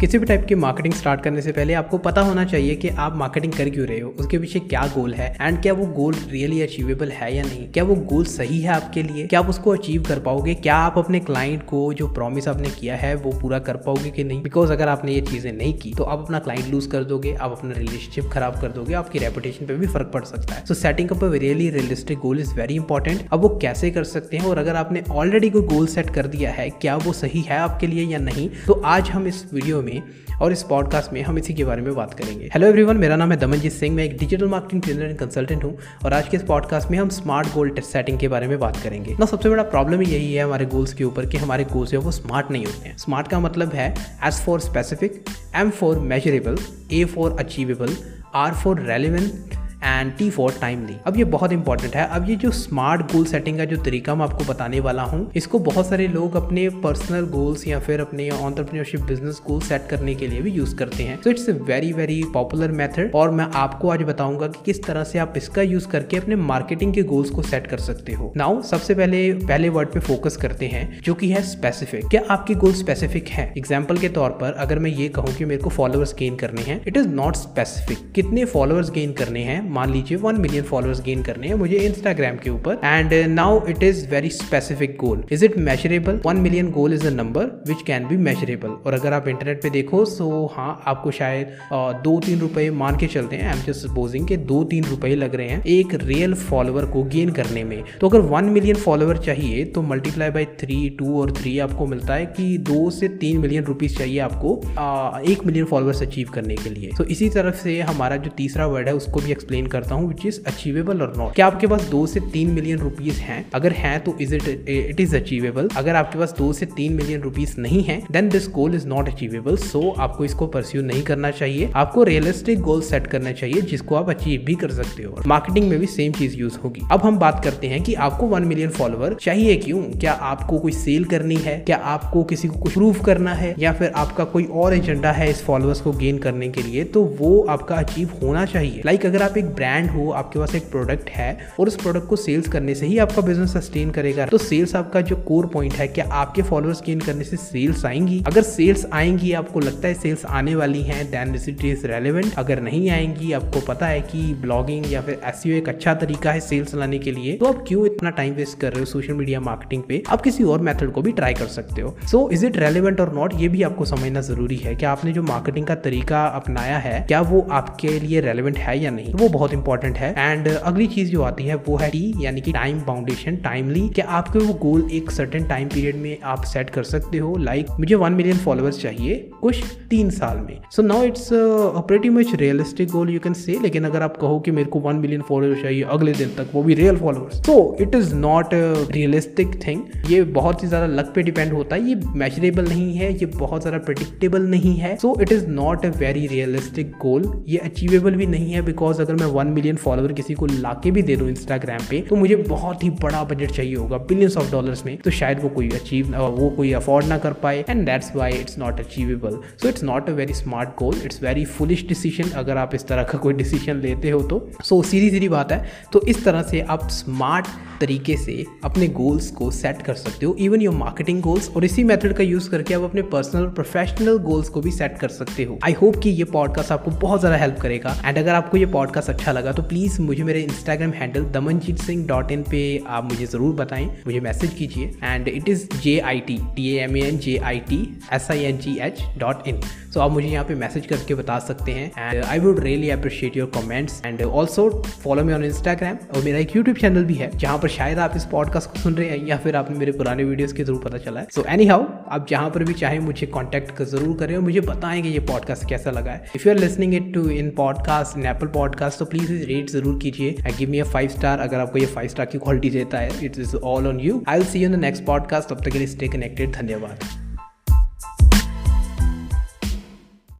किसी भी टाइप की मार्केटिंग स्टार्ट करने से पहले आपको पता होना चाहिए कि आप मार्केटिंग कर क्यों रहे हो, उसके पीछे क्या गोल है एंड क्या वो गोल रियली अचीवेबल है या नहीं? क्या वो गोल सही है आपके लिए? क्या आप उसको अचीव कर पाओगे? क्या आप अपने क्लाइंट को जो प्रॉमिस आपने किया है, वो पूरा कर पाओगे कि नहीं? बिकॉज़ अगर आपने ये चीज़ें नहीं की तो आप अपना क्लाइंट लूज कर दोगे, आप अपना रिलेशनशिप खराब कर दोगे, आपकी रेपुटेशन पे भी फ़र्क पड़ सकता है। So setting up really realistic goal is very important अब वो कैसे कर सकते हैं? और अगर आपने ऑलरेडी कोई गोल सेट कर दिया है, क्या वो सही है आपके लिए या नहीं? तो आज हम इस वीडियो में और इस पॉडकास्ट में हम इसी के बारे में बात करेंगे। हेलो एवरीवन मेरा नाम है दमनजीत सिंह, मैं एक digital marketing trainer and consultant हूँ और आज के इस पॉडकास्ट में हम स्मार्ट गोल सेटिंग के बारे में बात करेंगे। ना, सबसे बड़ा प्रॉब्लम यही है हमारे गोल्स के ऊपर कि हमारे गोल्स है वो स्मार्ट नहीं होते हैं। स्मार्ट का मतलब है S for specific M for measurable A for achievable R for relevant and T for timely अब ये बहुत इंपॉर्टेंट है। अब ये जो स्मार्ट गोल सेटिंग का जो तरीका मैं आपको बताने वाला हूँ, इसको बहुत सारे लोग अपने पर्सनल गोल्स या फिर अपने ऑन्टरप्रीनियरशिप बिज़नेस गोल सेट करने के लिए भी यूज़ करते हैं। तो it's very very popular method और मैं आपको आज बताऊँगा कि किस तरह से आप इसका यूज़ करके अपने मार्केटिंग के गोल्स को सेट कर सकते हो। नाउ सबसे पहले पहले वर्ड पे फोकस करते हैं, जो कि है स्पेसिफिक क्या आपके गोल स्पेसिफिक है? एग्ज़ाम्पल के तौर पर अगर मैं ये कहूँ कि मेरे को फॉलोअर्स गेन करने हैं इट इज़ नॉट स्पेसिफिक कितने फॉलोअर्स गेन करने हैं? मान लीजिए वन मिलियन फॉलोअर्स गेन करने हैं मुझे इंस्टाग्राम के ऊपर। And now it is very specific goal is it measurable one million goal is a number which can be measurable और अगर आप इंटरनेट पे देखो सो हाँ आपको शायद uh, दो तीन रुपए मान के चलते हैं। आई एम जस्ट सपोजिंग के दो तीन रुपए लग रहे हैं एक रियल फॉलोअर को गेन करने में। तो अगर वन मिलियन फॉलोअर चाहिए तो मल्टीप्लाई बाई थ्री टू और थ्री आपको मिलता है कि दो से तीन मिलियन रुपीज़ चाहिए आपको आ, uh, एक मिलियन फॉलोअर्स अचीव करने के लिए। तो so, इसी तरफ़ से हमारा जो तीसरा वर्ड है उसको भी एक्सप्लेन करता हूँ हूँ विच इज़ अचीवेबल और नॉट क्या आपके पास दो से तीन मिलियन रुपीज़ हैं? अगर हैं तो is it it is achievable अगर आपके पास दो से तीन मिलियन रुपीज़ नहीं है then this goal is not achievable so आपको इसको परस्यू नहीं करना चाहिए. आपको रियलिस्टिक गोल सेट करना चाहिए, जिसको आप अचीव भी कर सकते हो. मार्केटिंग में भी सेम चीज़ यूज़ होगी. अब हम बात करते हैं कि आपको वन मिलियन फॉलोअर चाहिए क्यों? क्या आपको कोई सेल करनी है? क्या आपको किसी को कुछ प्रूव करना है? या फिर आपका कोई और एजेंडा है इस फॉलोअर्स को गेन करने के लिए? तो वो आपका अचीव होना चाहिए. लाइक like, अगर आप एक ब्रांड हो, आपके पास एक प्रोडक्ट है, और उस प्रोडक्ट को सेल्स करने से ही आपका बिज़नेस सस्टेन करेगा। तो सेल्स आपका जो कोर पॉइंट है, क्या आपके फॉलोअर्स गेन करने से सेल्स आएँगी? अगर सेल्स आएँगी, आपको लगता है सेल्स आने वाली हैं देन इट इज़ रेलिवेंट अगर नहीं आएँगी, आपको पता है कि ब्लॉगिंग या फिर एस एक अच्छा तरीका है सेल्स लाने के लिए तो आप क्यों इतना टाइम वेस्ट कर रहे हो सोशल मीडिया मार्केटिंग पे? आप किसी और मेथड को भी ट्राई कर सकते हो। सो इज़ इट रेलिवेंट और नॉट ये भी आपको समझना ज़रूरी है कि आपने जो मार्केटिंग का तरीका अपनाया है, क्या वो आपके लिए रेलिवेंट है या नहीं? तो वो बहुत इंपॉर्टेंट है। एंड अगली चीज़ जो आती है वो है टी यानी कि टाइम बाउंडेशन टाइमली क्या आपके वो गोल एक सर्टेन टाइम पीरियड में आप सेट कर सकते हो। लाइक like, मुझे वन मिलियन फॉलोअर्स चाहिए कुछ तीन साल में। So now it's pretty much realistic goal you can say लेकिन अगर आप कहो कि मेरे को वन मिलियन फॉलोअर्स चाहिए अगले दिन तक वो भी रियल फॉलोअर्स तो it is not realistic thing ये बहुत ही ज़्यादा लक पे डिपेंड होता है। ये मेजरेबल नहीं है ये बहुत ज़्यादा प्रडिक्टेबल नहीं है। So it is not a very realistic goal ये अचीवेबल भी नहीं है बिकॉज़ अगर मैं वन मिलियन फॉलोअर किसी को ला भी दे दूँ इंस्टाग्राम पे तो मुझे बहुत ही बड़ा बजट चाहिए होगा बिलियंस ऑफ़ डॉलर्स में। तो शायद वो कोई अचीव वो कोई अफोर्ड ना कर पाए and that's why it's not achievable so it's not a very smart goal it's very foolish decision अगर आप इस तरह का कोई डिसीज़न लेते हो तो। सो सीधी सीधी बात है तो इस तरह से आप स्मार्ट तरीके से अपने गोल्स को सेट कर सकते हो इवन योर मार्केटिंग गोल्स और इसी मेथड का यूज़ करके आप अपने पर्सनल और प्रोफेशनल गोल्स को भी सेट कर सकते हो। आई होप कि ये पॉडकास्ट आपको बहुत ज़्यादा हेल्प करेगा एंड अगर आपको ये पॉडकास्ट अच्छा लगा तो प्लीज़ मुझे मेरे Instagram handle Damanjeet Singh dot in पे आप मुझे ज़रूर बताएँ, मुझे मैसेज कीजिए and it is J I T T M A N J I T S I N G H dot in so आप मुझे यहाँ पे मैसेज करके बता सकते हैं and I would really appreciate your comments and also follow me on Instagram और मेरा एक यूट्यूब चैनल भी है, जहाँ पर शायद आप इस पॉडकास्ट को सुन रहे हैं, या फिर आपने मेरे पुराने वीडियोस के ज़रूर पता चला है। सो एनी हाउ आप जहाँ पर भी चाहें मुझे कॉन्टैक्ट ज़रूर करें, और मुझे बताएँ कि ये पॉडकास्ट कैसा लगा है। If you are listening it to in podcast in Apple podcast तो प्लीज़ रेट ज़रूर कीजिए and give me a five star अगर आपको ये फाइव स्टार की क्वालिटी देता है it is all on you I will see you in the next podcast तब तक के लिए स्टे कनेक्टेड धन्यवाद.